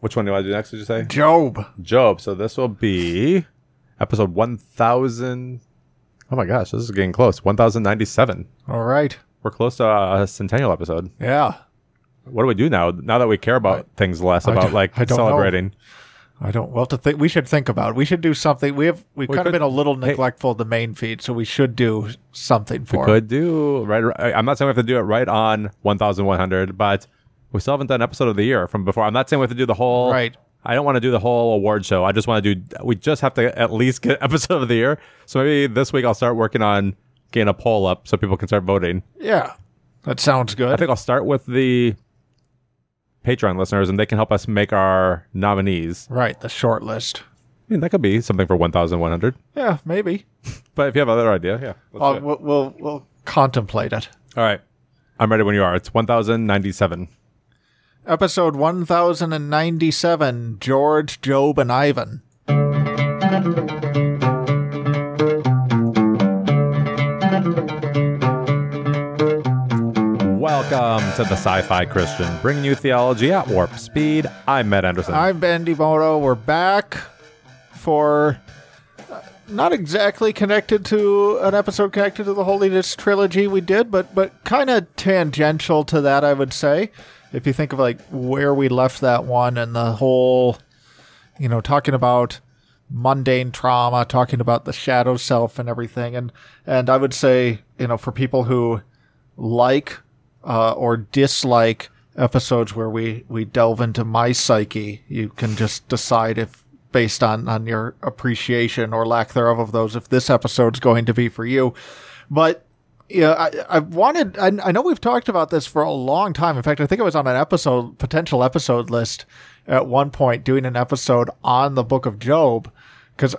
Which one do I do next? Did you say Job. Job? So this will be episode one thousand. Oh my gosh, this is getting close. One thousand ninety-seven. All right. We're close to a centennial episode. Yeah. What do we do now? Now that we care about things less I about like I don't know. celebrating. I don't. Well, to think we should think about. It. We should do something. We have we've kind could- of been a little hey. neglectful of the main feed, so we should do something for. it. Could do right. right- I'm not saying we have to do it right on 1,100, but we still haven't done episode of the year from before. I'm not saying we have to do the whole. Right. I don't want to do the whole award show. I just want to do. We just have to at least get episode of the year. So maybe this week I'll start working on getting a poll up so people can start voting. Yeah, that sounds good. I think I'll start with the Patreon listeners, and they can help us make our nominees. right, the short list. I mean, that could be something for 1,100. Yeah, maybe. But if you have other idea, yeah. let's do it. we'll, we'll we'll contemplate it. All right. I'm ready when you are. It's 1,097. Episode one thousand and ninety-seven. George, Job, and Ivan. Welcome to the Sci Fi Christian, bringing you theology at warp speed. I'm Matt Anderson. I'm Ben De Bono. We're back for uh, not exactly connected to an episode connected to the Holiness trilogy we did, but but kind of tangential to that, I would say. If you think of like where we left that one and the whole, you know, talking about mundane trauma, talking about the shadow self and everything, and and I would say, you know, for people who like uh, or dislike episodes where we, we delve into my psyche. You can just decide if, based on, on your appreciation or lack thereof of those, if this episode's going to be for you. But yeah, I, I wanted. I, I know we've talked about this for a long time. In fact, I think it was on an episode, potential episode list at one point, doing an episode on the Book of Job, because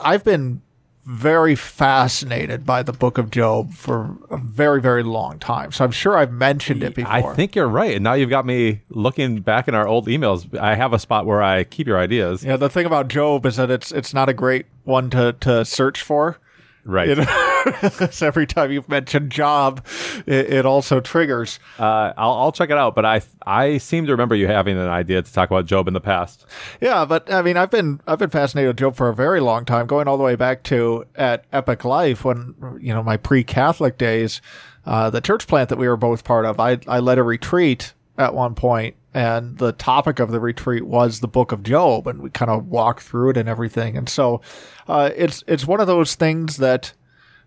I've been very fascinated by the Book of Job for a very, very long time. So I'm sure I've mentioned it before. I think you're right. And now you've got me looking back in our old emails. I have a spot where I keep your ideas. Yeah, the thing about Job is that it's it's not a great one to, to search for. Right. You every time you've mentioned job, it, it also triggers. Uh, I'll, I'll check it out. But I I seem to remember you having an idea to talk about Job in the past. Yeah, but I mean, I've been I've been fascinated with Job for a very long time, going all the way back to at Epic Life when you know my pre-Catholic days, uh, the church plant that we were both part of. I I led a retreat at one point, and the topic of the retreat was the Book of Job, and we kind of walked through it and everything. And so, uh, it's it's one of those things that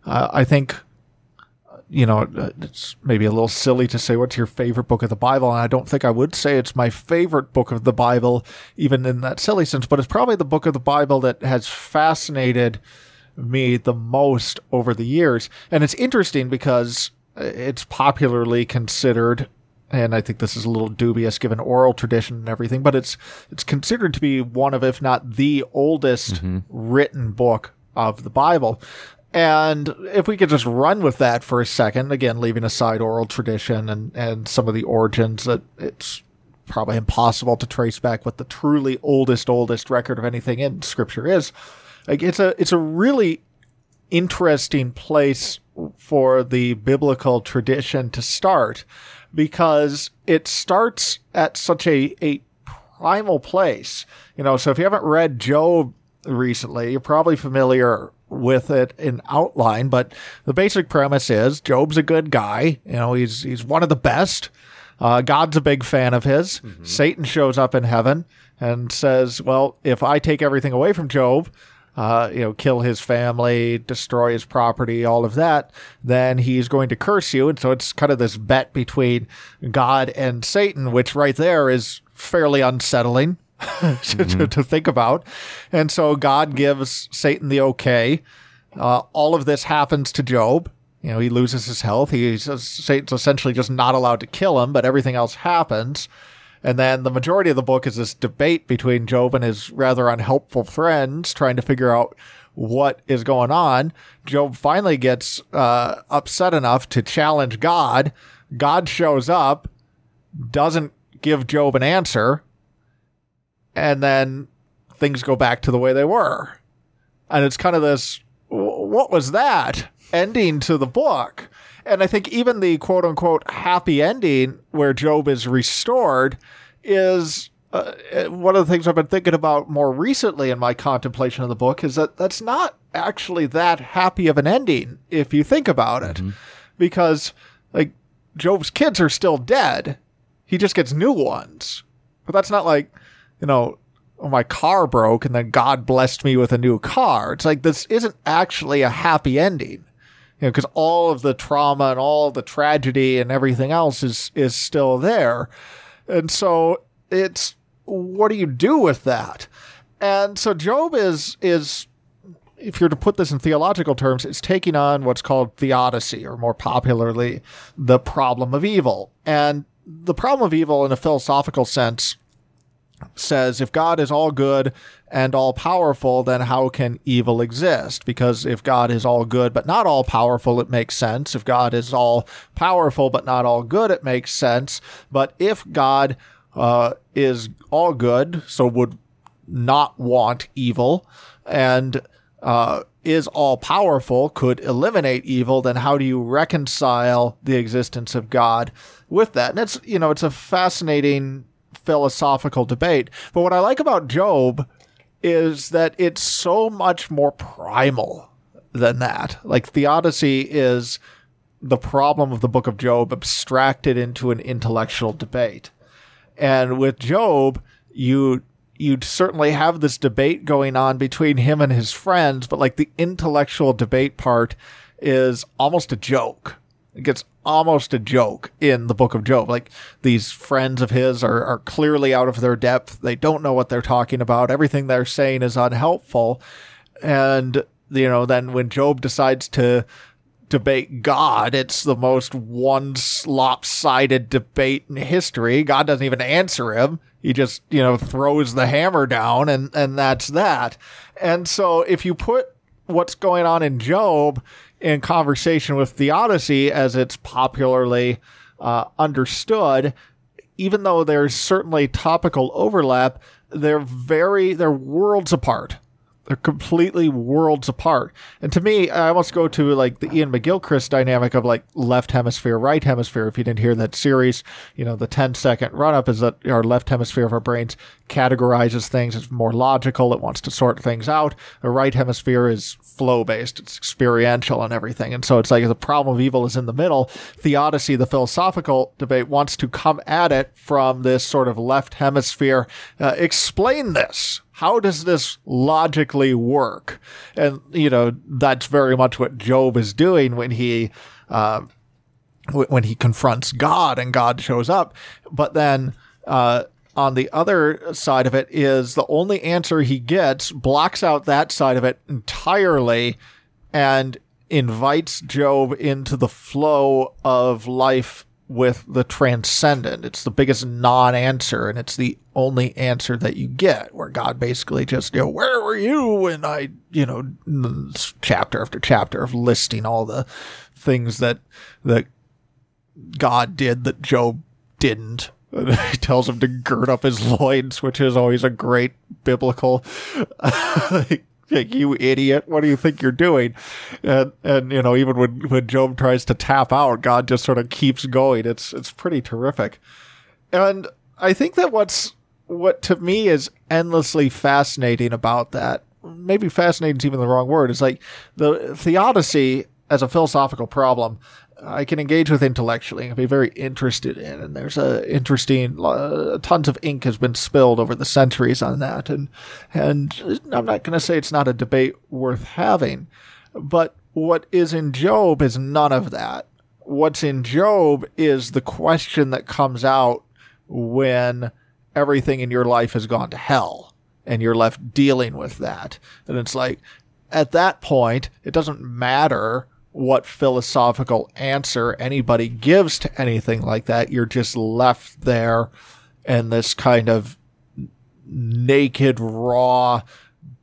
uh, I think you know, it's maybe a little silly to say what's your favorite book of the Bible, and I don't think I would say it's my favorite book of the Bible, even in that silly sense, but it's probably the book of the Bible that has fascinated me the most over the years. And it's interesting because it's popularly considered and I think this is a little dubious given oral tradition and everything, but it's it's considered to be one of, if not the oldest mm-hmm. written book of the Bible. And if we could just run with that for a second, again, leaving aside oral tradition and, and some of the origins that it's probably impossible to trace back what the truly oldest, oldest record of anything in scripture is. Like it's a, it's a really interesting place for the biblical tradition to start because it starts at such a, a primal place. You know, so if you haven't read Job recently, you're probably familiar with it in outline, but the basic premise is Job's a good guy. You know, he's he's one of the best. Uh, God's a big fan of his. Satan shows up in heaven and says, "Well, if I take everything away from Job, uh, you know, kill his family, destroy his property, all of that, then he's going to curse you." And so it's kind of this bet between God and Satan, which right there is fairly unsettling to, to, to think about. And so God gives Satan the okay. Uh, all of this happens to Job. You know, he loses his health. He's Satan's essentially just not allowed to kill him, but everything else happens. And then the majority of the book is this debate between Job and his rather unhelpful friends trying to figure out what is going on. Job finally gets uh, upset enough to challenge God. God shows up, doesn't give Job an answer, and then things go back to the way they were. And it's kind of this what was that ending to the book? And I think even the quote unquote happy ending where Job is restored is uh, one of the things I've been thinking about more recently in my contemplation of the book is that that's not actually that happy of an ending if you think about it, mm-hmm. because like Job's kids are still dead, he just gets new ones. But that's not like, you know, oh, my car broke and then God blessed me with a new car. It's like this isn't actually a happy ending. You know, because all of the trauma and all the tragedy and everything else is is still there. And so it's what do you do with that? And so Job is is if you're to put this in theological terms, it's taking on what's called theodicy, or more popularly, the problem of evil. And the problem of evil, in a philosophical sense, says if God is all good and all powerful, then how can evil exist? Because if God is all good but not all powerful, it makes sense. If God is all powerful but not all good, it makes sense. But if God uh, is all good, so would not want evil, and uh, is all powerful, could eliminate evil, then how do you reconcile the existence of God with that? And it's, you know, it's a fascinating philosophical debate. But what I like about Job is that it's so much more primal than that. Like theodicy is the problem of the book of Job abstracted into an intellectual debate. And with Job, you you'd certainly have this debate going on between him and his friends, but like the intellectual debate part is almost a joke. It gets almost a joke in the book of Job. Like these friends of his are, are clearly out of their depth. They don't know what they're talking about. Everything they're saying is unhelpful. And, you know, then when Job decides to debate God. It's the most one lopsided debate in history. God doesn't even answer him. He just, you know, throws the hammer down and, and that's that. And so if you put what's going on in Job in conversation with theodicy as it's popularly uh, understood, even though there's certainly topical overlap, they're very, they're worlds apart. They're completely worlds apart. And to me, I almost go to like the Iain McGilchrist dynamic of like left hemisphere, right hemisphere. If you didn't hear that series, you know, the 10 second run up is that our left hemisphere of our brains categorizes things. It's more logical. It wants to sort things out. The right hemisphere is flow based. It's experiential and everything. And so it's like the problem of evil is in the middle. Theodicy, the philosophical debate wants to come at it from this sort of left hemisphere. Uh, explain this how does this logically work? And, you know, that's very much what Job is doing when he, uh, when he confronts God and God shows up. But then, uh, on the other side of it is the only answer he gets blocks out that side of it entirely and invites Job into the flow of life with the transcendent. It's the biggest non answer, and it's the only answer that you get, where God basically just, you know, where were you? And I, you know, chapter after chapter of listing all the things that, that God did that Job didn't. he tells him to gird up his loins, which is always a great biblical you idiot, what do you think you're doing? And and you know, even when when Job tries to tap out, God just sort of keeps going. It's it's pretty terrific. And I think that what's what to me is endlessly fascinating about that, maybe fascinating is even the wrong word, is like the theodicy as a philosophical problem I can engage with intellectually and be very interested in. And there's a interesting, uh, tons of ink has been spilled over the centuries on that. And, and I'm not going to say it's not a debate worth having, but what is in Job is none of that. What's in Job is the question that comes out when everything in your life has gone to hell and you're left dealing with that. And it's like, at that point, it doesn't matter what philosophical answer anybody gives to anything like that. You're just left there in this kind of naked, raw,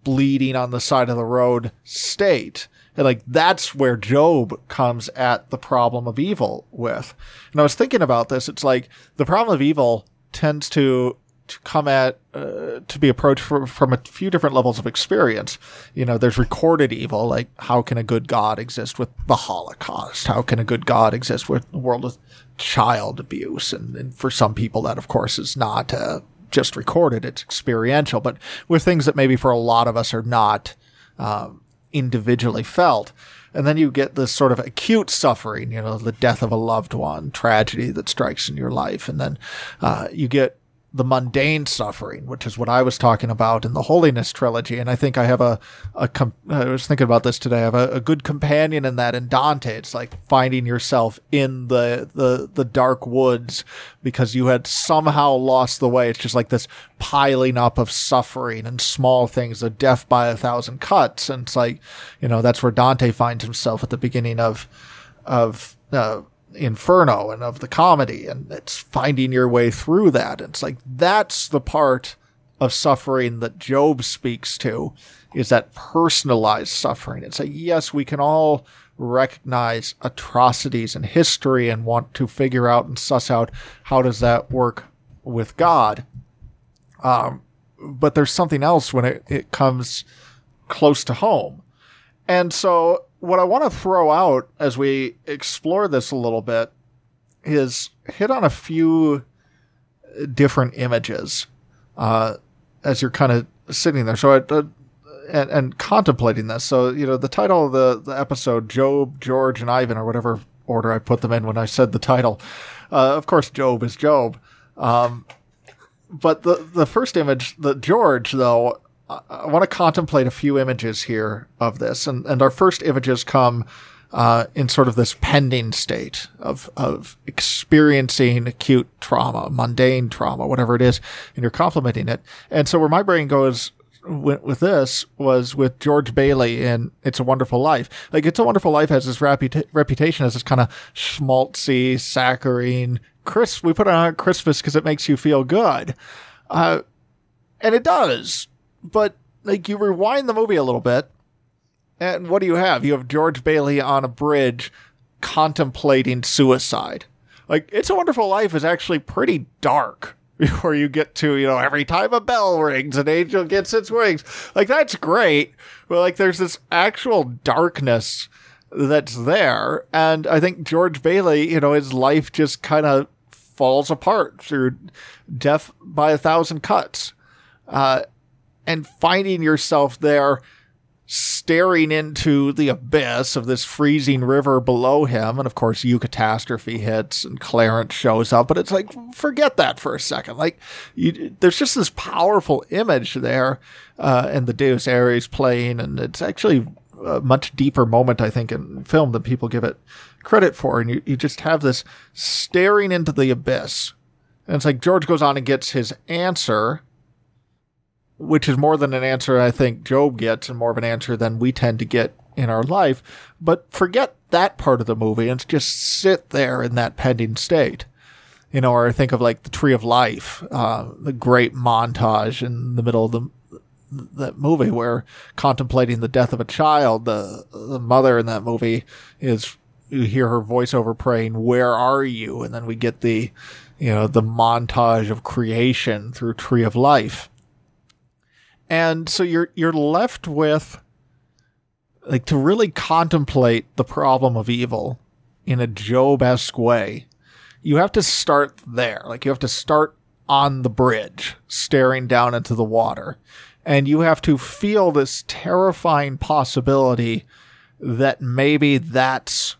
bleeding on the side of the road state. And like that's where Job comes at the problem of evil with. And I was thinking about this. It's like the problem of evil tends to to come at uh, to be approached from, from a few different levels of experience. You know, there's recorded evil, like how can a good God exist with the Holocaust? How can a good God exist with the world of child abuse? And, and for some people, that of course is not uh, just recorded; it's experiential. But with things that maybe for a lot of us are not um, individually felt. And then you get this sort of acute suffering, you know, the death of a loved one, tragedy that strikes in your life. And then uh, you get the mundane suffering, which is what I was talking about in the Holiness trilogy. And I think I have a, a com- I was thinking about this today. I have a, a, good companion in that in Dante. It's like finding yourself in the, the, the dark woods because you had somehow lost the way. It's just like this piling up of suffering and small things, a death by a thousand cuts. And it's like, you know, that's where Dante finds himself at the beginning of, of, uh, Inferno and of the comedy, and it's finding your way through that. It's like that's the part of suffering that Job speaks to is that personalized suffering. It's like, yes, we can all recognize atrocities in history and want to figure out and suss out how does that work with God. Um, but there's something else when it, it comes close to home. And so what I want to throw out as we explore this a little bit is hit on a few different images uh, as you're kind of sitting there. So, I, uh, and, and contemplating this. So, you know, the title of the, the episode, Job, George, and Ivan, or whatever order I put them in when I said the title. Uh, of course, Job is Job. Um, but the the first image, the George, though, I want to contemplate a few images here of this, and and our first images come uh, in sort of this pending state of of experiencing acute trauma, mundane trauma, whatever it is, and you're complementing it. And so where my brain goes with, with this was with George Bailey in It's a Wonderful Life. Like It's a Wonderful Life has this reputa- reputation as this kind of schmaltzy, saccharine, crisp. We put it on Christmas because it makes you feel good, uh, and it does but like you rewind the movie a little bit, and what do you have? You have George Bailey on a bridge contemplating suicide. Like It's a Wonderful Life is actually pretty dark before you get to, you know, every time a bell rings, an angel gets its wings. Like that's great. But like there's this actual darkness that's there. And I think George Bailey, you know, his life just kind of falls apart through death by a thousand cuts. Uh, and finding yourself there staring into the abyss of this freezing river below him. And of course, Eucatastrophe hits and Clarence shows up, but it's like, forget that for a second. Like, you, there's just this powerful image there, uh, and the Dies Irae playing, and it's actually a much deeper moment, I think, in film than people give it credit for. And you, you just have this staring into the abyss. And it's like George goes on and gets his answer which is more than an answer I think Job gets and more of an answer than we tend to get in our life. But forget that part of the movie and just sit there in that pending state. You know, or think of like the Tree of Life, uh, the great montage in the middle of the that movie where contemplating the death of a child, the the mother in that movie is you hear her voiceover praying, "Where are you?" and then we get the you know the montage of creation through Tree of Life and so you're you're left with like to really contemplate the problem of evil in a Job-esque way. You have to start there. Like you have to start on the bridge, staring down into the water. And you have to feel this terrifying possibility that maybe that's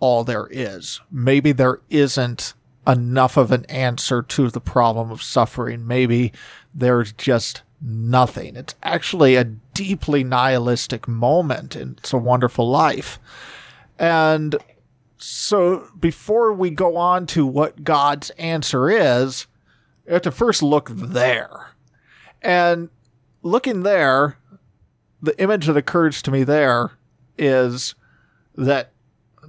all there is. Maybe there isn't enough of an answer to the problem of suffering. Maybe there's just nothing. It's actually a deeply nihilistic moment in It's a Wonderful Life. And so before we go on to what God's answer is, you have to first look there. And looking there, the image that occurs to me there is that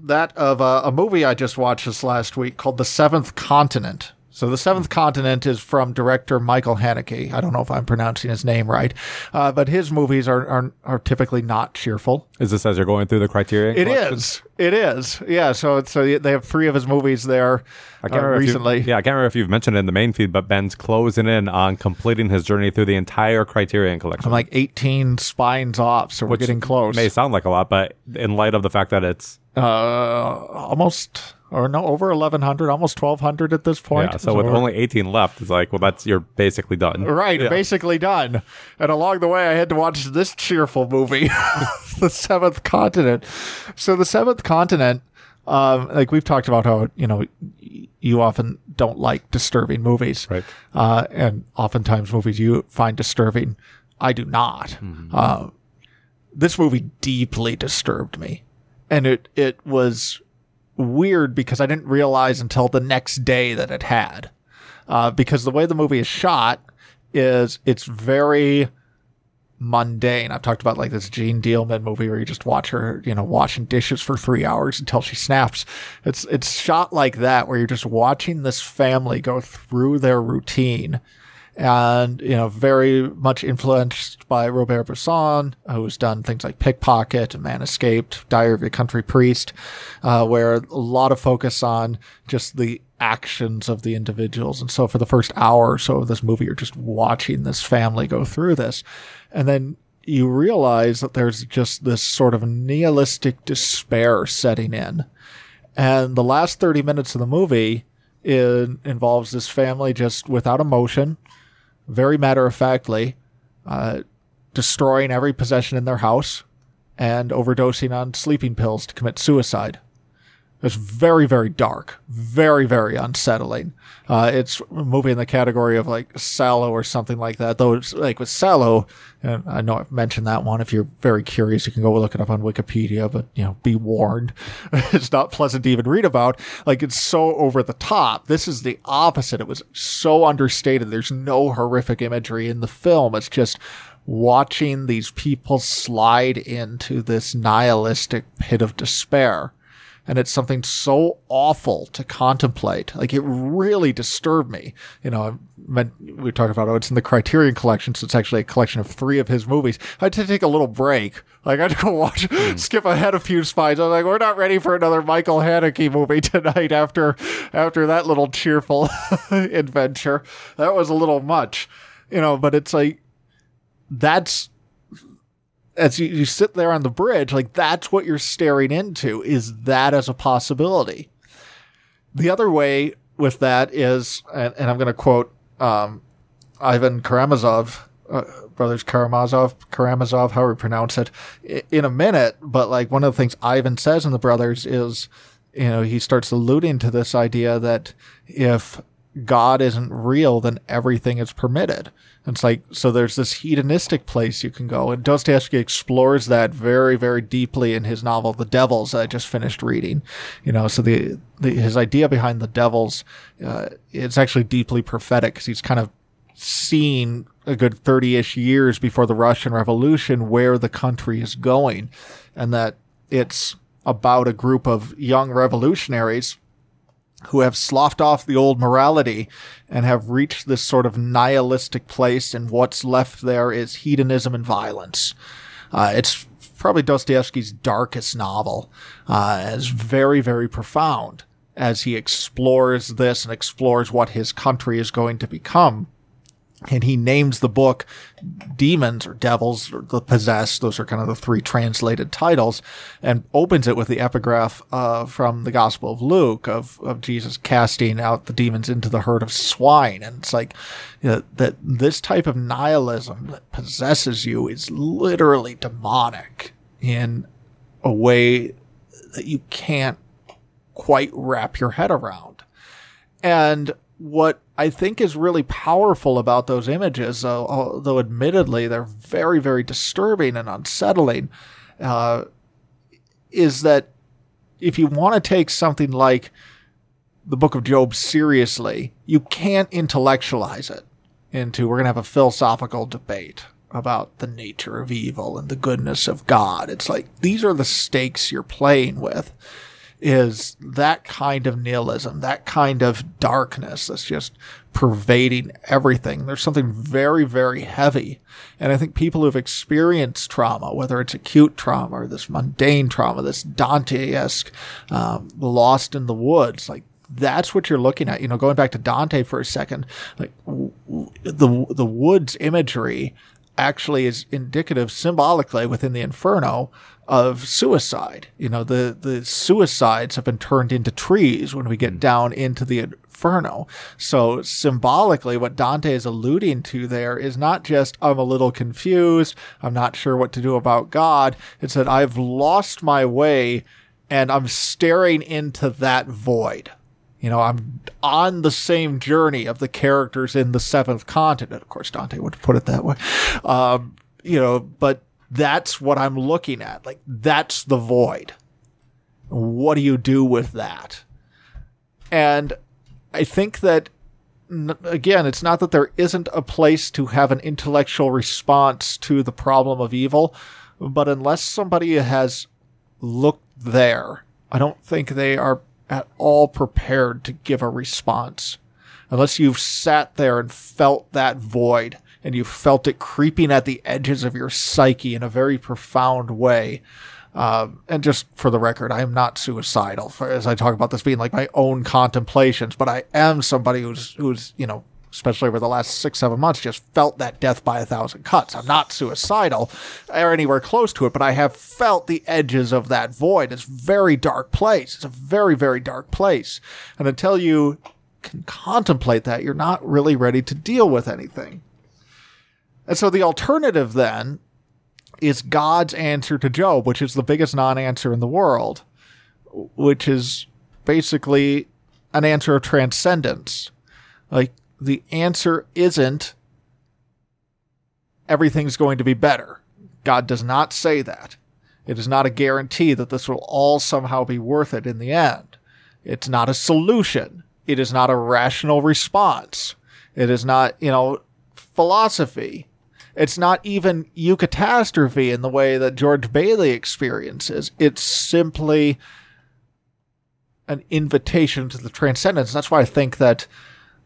that of a, a movie I just watched this last week called The Seventh Continent so the Seventh Continent is from director Michael Haneke. I don't know if I'm pronouncing his name right, uh, but his movies are, are, are typically not cheerful. Is this as you're going through the Criterion? It is. It is. Yeah. So so they have three of his movies there I can't uh, remember recently. yeah, I can't remember if you've mentioned it in the main feed, but Ben's closing in on completing his journey through the entire Criterion collection. I'm like 18 spines off, so we're getting close. May sound like a lot, but in light of the fact that it's uh, almost or no, over 1100, almost 1200 at this point. Yeah, so with only 18 left, it's like, well, that's you're basically done. Right, Yeah. basically done. And along the way, I had to watch this cheerful movie, The Seventh Continent. So, The Seventh Continent, um, like we've talked about how, you know, you often don't like disturbing movies. Right. Uh, and oftentimes movies you find disturbing. I do not. Uh, this movie deeply disturbed me. And it, it was weird because I didn't realize until the next day that it had uh, because the way the movie is shot is it's very mundane. I've talked about like this Jeanne Dielman movie where you just watch her, you know, washing dishes for three hours until she snaps. It's it's shot like that where you're just watching this family go through their routine. And, you know, very much influenced by Robert Bresson, who's done things like Pickpocket, Man Escaped, Diary of a Country Priest, uh, where a lot of focus on just the actions of the individuals. And so for the first hour or so of this movie, you're just watching this family go through this. And then you realize that there's just this sort of nihilistic despair setting in. And the last 30 minutes of the movie it involves this family just without emotion, very matter of factly, uh, destroying every possession in their house and overdosing on sleeping pills to commit suicide. It's very, very dark, very, very unsettling. Uh, it's a movie in the category of like Salò or something like that. Though it's like with Salò, and I know I've mentioned that one. If you're very curious, you can go look it up on Wikipedia. But you know, be warned, it's not pleasant to even read about. Like it's so over the top. This is the opposite. It was so understated. There's no horrific imagery in the film. It's just watching these people slide into this nihilistic pit of despair and it's something so awful to contemplate. Like it really disturbed me. You know, I meant we talked about oh, it's in the Criterion Collection, so it's actually a collection of three of his movies. I had to take a little break. Like I had to go watch, hmm. skip ahead a few spines. I was like, we're not ready for another Michael Haneke movie tonight after after that little cheerful adventure. That was a little much, you know. But it's like that's as you, you sit there on the bridge, like that's what you're staring into is that as a possibility. The other way with that is, and, and I'm going to quote um, Ivan Karamazov, uh, brothers Karamazov, Karamazov, however you pronounce it, in a minute. But like one of the things Ivan says in the brothers is, you know, he starts alluding to this idea that if God isn't real, then everything is permitted. And It's like, so there's this hedonistic place you can go. And Dostoevsky explores that very, very deeply in his novel, The Devils, I just finished reading. You know, so the, the his idea behind The Devils, uh, it's actually deeply prophetic because he's kind of seen a good 30 ish years before the Russian Revolution where the country is going. And that it's about a group of young revolutionaries who have sloughed off the old morality and have reached this sort of nihilistic place, and what's left there is hedonism and violence. Uh, it's probably Dostoevsky's darkest novel. Uh, very, very profound as he explores this and explores what his country is going to become. And he names the book Demons or Devils or The Possessed. Those are kind of the three translated titles and opens it with the epigraph uh, from the Gospel of Luke of, of Jesus casting out the demons into the herd of swine. And it's like you know, that this type of nihilism that possesses you is literally demonic in a way that you can't quite wrap your head around. And what I think is really powerful about those images, although admittedly they're very, very disturbing and unsettling, uh, is that if you want to take something like the book of Job seriously, you can't intellectualize it into we're going to have a philosophical debate about the nature of evil and the goodness of God. It's like these are the stakes you're playing with is that kind of nihilism, that kind of darkness that's just pervading everything. There's something very, very heavy. And I think people who've experienced trauma, whether it's acute trauma or this mundane trauma, this Dante-esque, um, lost in the woods, like that's what you're looking at. You know, going back to Dante for a second, like w- w- the, the woods imagery actually is indicative symbolically within the Inferno of suicide. You know, the, the suicides have been turned into trees when we get hmm. down into the Inferno. So symbolically, what Dante is alluding to there is not just, I'm a little confused. I'm not sure what to do about God. It's that I've lost my way and I'm staring into that void. You know, I'm on the same journey of the characters in the seventh continent. Of course, Dante would put it that way. Um, you know, but that's what I'm looking at. Like, that's the void. What do you do with that? And I think that, again, it's not that there isn't a place to have an intellectual response to the problem of evil, but unless somebody has looked there, I don't think they are at all prepared to give a response. Unless you've sat there and felt that void and you felt it creeping at the edges of your psyche in a very profound way. Uh, and just for the record, I am not suicidal as I talk about this being like my own contemplations, but I am somebody who's, who's, you know, especially over the last six, seven months, just felt that death by a thousand cuts. I'm not suicidal or anywhere close to it, but I have felt the edges of that void. It's a very dark place. It's a very, very dark place. And until you can contemplate that, you're not really ready to deal with anything. And so the alternative then is God's answer to Job, which is the biggest non answer in the world, which is basically an answer of transcendence. Like the answer isn't everything's going to be better. God does not say that. It is not a guarantee that this will all somehow be worth it in the end. It's not a solution. It is not a rational response. It is not, you know, philosophy. It's not even eucatastrophe in the way that George Bailey experiences. It's simply an invitation to the transcendence. That's why I think that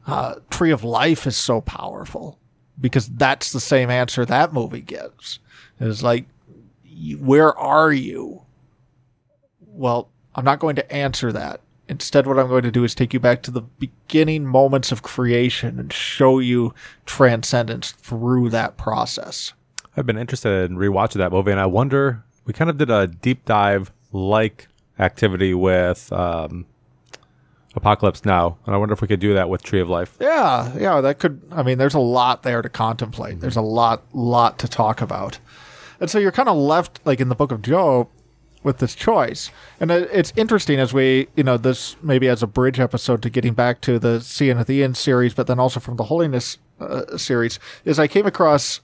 uh, Tree of Life is so powerful because that's the same answer that movie gives. It's like, where are you? Well, I'm not going to answer that. Instead, what I'm going to do is take you back to the beginning moments of creation and show you transcendence through that process. I've been interested in rewatching that movie, and I wonder. We kind of did a deep dive like activity with um, Apocalypse Now, and I wonder if we could do that with Tree of Life. Yeah, yeah, that could. I mean, there's a lot there to contemplate. There's a lot, lot to talk about, and so you're kind of left like in the Book of Job with this choice. And it's interesting as we, you know, this maybe as a bridge episode to getting back to the Seeing at the End series, but then also from the Holiness uh, series, is I came across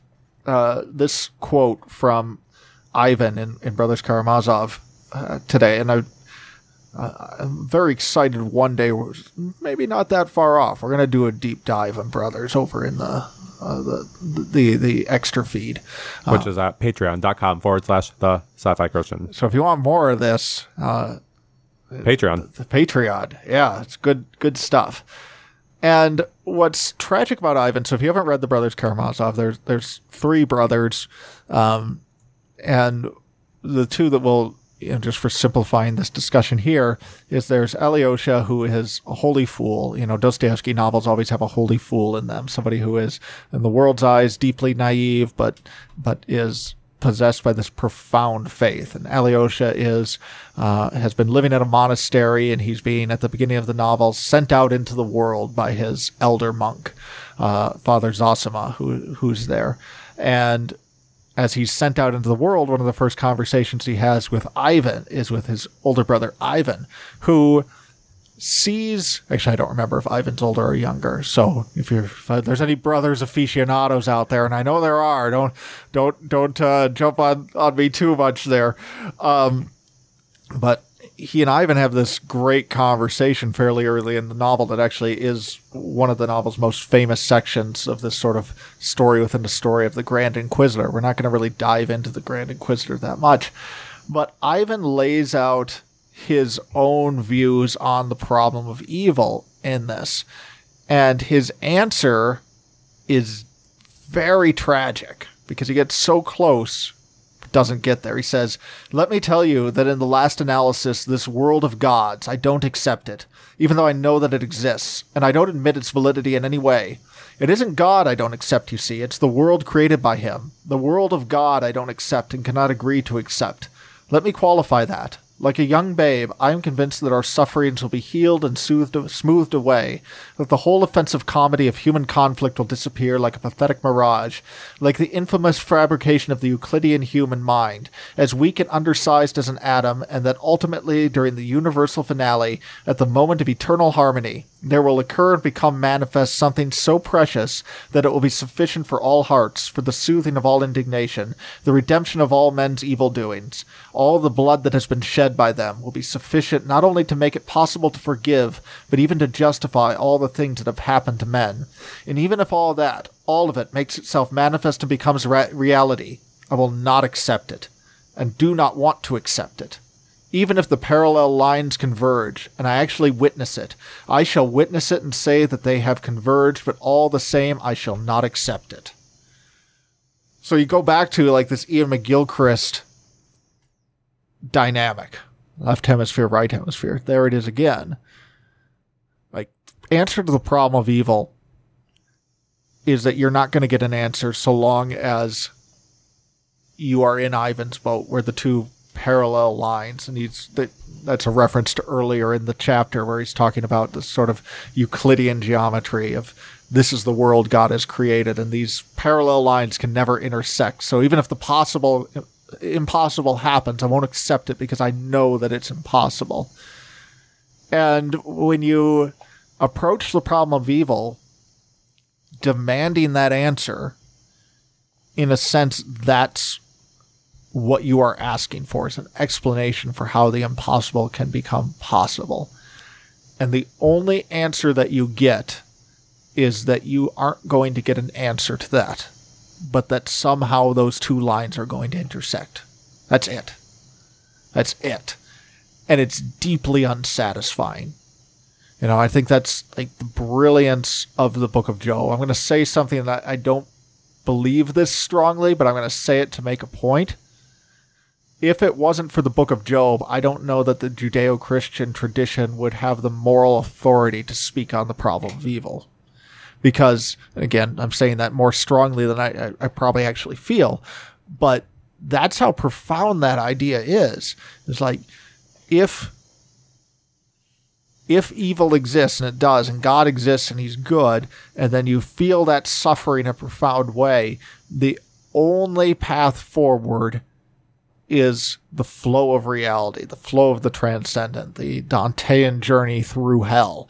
uh, this quote from Ivan in, in Brothers Karamazov uh, today, and I. Uh, I'm very excited. One day, maybe not that far off. We're going to do a deep dive on Brothers over in the uh, the, the the extra feed, which uh, is at patreon.com forward slash the sci-fi Christian. So if you want more of this, uh, Patreon, the, the Patreon, yeah, it's good good stuff. And what's tragic about Ivan? So if you haven't read the Brothers Karamazov, there's there's three brothers, um, and the two that will you know, just for simplifying this discussion here, is there's Alyosha, who is a holy fool. You know, Dostoevsky novels always have a holy fool in them, somebody who is, in the world's eyes, deeply naive, but but is possessed by this profound faith. And Alyosha is uh, has been living at a monastery, and he's being at the beginning of the novel sent out into the world by his elder monk, uh, Father Zosima, who who's there, and as he's sent out into the world, one of the first conversations he has with Ivan is with his older brother Ivan, who sees. Actually, I don't remember if Ivan's older or younger. So if you're if there's any brothers aficionados out there, and I know there are, don't don't don't uh, jump on on me too much there. Um, but he and Ivan have this great conversation fairly early in the novel that actually is one of the novel's most famous sections of this sort of story within the story of the Grand Inquisitor. We're not going to really dive into the Grand Inquisitor that much, but Ivan lays out his own views on the problem of evil in this. And his answer is very tragic because he gets so close doesn't get there. He says, Let me tell you that in the last analysis, this world of gods, I don't accept it, even though I know that it exists, and I don't admit its validity in any way. It isn't God I don't accept, you see, it's the world created by Him. The world of God I don't accept and cannot agree to accept. Let me qualify that. Like a young babe, I am convinced that our sufferings will be healed and soothed, smoothed away, that the whole offensive comedy of human conflict will disappear like a pathetic mirage, like the infamous fabrication of the Euclidean human mind, as weak and undersized as an atom, and that ultimately, during the universal finale, at the moment of eternal harmony, there will occur and become manifest something so precious that it will be sufficient for all hearts, for the soothing of all indignation, the redemption of all men's evil doings. All the blood that has been shed by them will be sufficient not only to make it possible to forgive, but even to justify all the things that have happened to men. And even if all that, all of it, makes itself manifest and becomes re- reality, I will not accept it, and do not want to accept it. Even if the parallel lines converge, and I actually witness it, I shall witness it and say that they have converged, but all the same, I shall not accept it. So you go back to like this Iain McGilchrist dynamic left hemisphere, right hemisphere. There it is again. Like, answer to the problem of evil is that you're not going to get an answer so long as you are in Ivan's boat, where the two parallel lines, and he's that that's a reference to earlier in the chapter where he's talking about the sort of Euclidean geometry of this is the world God has created, and these parallel lines can never intersect. So even if the possible impossible happens, I won't accept it because I know that it's impossible. And when you approach the problem of evil, demanding that answer, in a sense, that's what you are asking for is an explanation for how the impossible can become possible. And the only answer that you get is that you aren't going to get an answer to that but that somehow those two lines are going to intersect. That's it. That's it. And it's deeply unsatisfying. You know, I think that's like the brilliance of the book of Job. I'm going to say something that I don't believe this strongly, but I'm going to say it to make a point. If it wasn't for the book of Job, I don't know that the Judeo Christian tradition would have the moral authority to speak on the problem of evil because again, I'm saying that more strongly than I, I, probably actually feel, but that's how profound that idea is. It's like if if evil exists and it does and God exists and he's good and then you feel that suffering in a profound way, the only path forward is the flow of reality, the flow of the transcendent, the Dantean journey through hell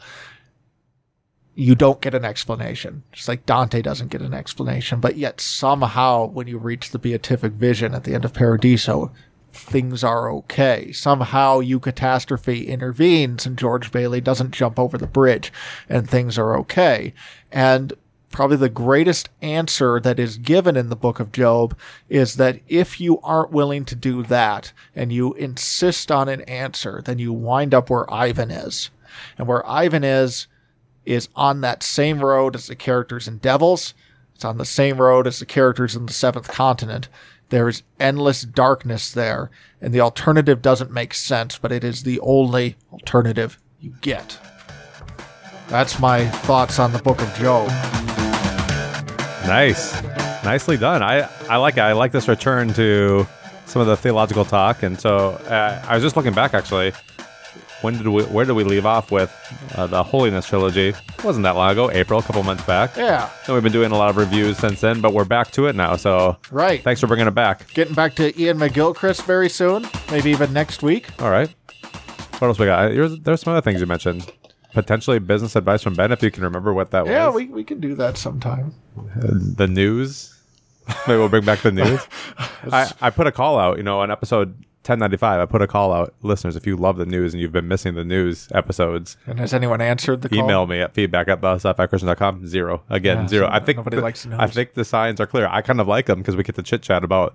you don't get an explanation. Just like Dante doesn't get an explanation, but yet somehow when you reach the beatific vision at the end of Paradiso, things are okay. Somehow eucatastrophe intervenes and George Bailey doesn't jump over the bridge and things are okay. And probably the greatest answer that is given in the book of Job is that if you aren't willing to do that and you insist on an answer, then you wind up where Ivan is. And where Ivan is, is on that same road as the characters in Devils. It's on the same road as the characters in the Seventh Continent. There is endless darkness there, and the alternative doesn't make sense, but it is the only alternative you get. That's my thoughts on the Book of Job. Nice, nicely done. I I like it. I like this return to some of the theological talk, and so uh, I was just looking back actually when did we where did we leave off with uh, the holiness trilogy? It wasn't that long ago april a couple months back. Yeah. and we've been doing a lot of reviews since then but we're back to it now so Right. thanks for bringing it back. Getting back to Iain McGilchrist very soon, maybe even next week. all right. What else we got? There's, there's some other things you mentioned. Potentially business advice from ben if you can remember what that Yeah, was. yeah we, we can do that sometime. the news? Maybe we'll bring back the news. I, I put a call out you know on episode 1095 i put a call out listeners if you love the news and you've been missing the news episodes And has anyone answered the call? email me at feedback at com zero again Yeah, zero so i think nobody likes the i think the signs are clear i kind of like them because we get to chit chat about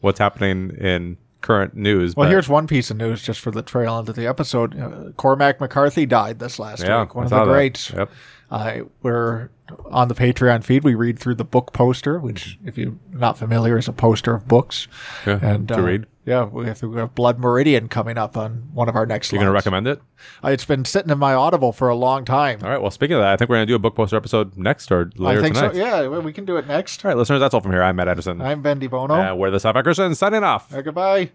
what's happening in current news. Well, here's one piece of news just for the trail end of the episode. Uh, Cormac McCarthy died this last yeah, week. One of the greats. Yep. Uh, we're on the Patreon feed. We read through the book poster, which, if you're not familiar, is a poster of books. Yeah, and to uh, read. Yeah, we have, we have Blood Meridian coming up on one of our next. You're going to recommend it? Uh, It's been sitting in my Audible for a long time. All right. Well, speaking of that, I think we're going to do a book poster episode next or later I think tonight. so. Yeah, we can do it next. All right, listeners, that's all from here. I'm Matt Anderson. I'm Ben De Bono. Uh, we're the Sci-Fi Christians signing off. Uh, goodbye.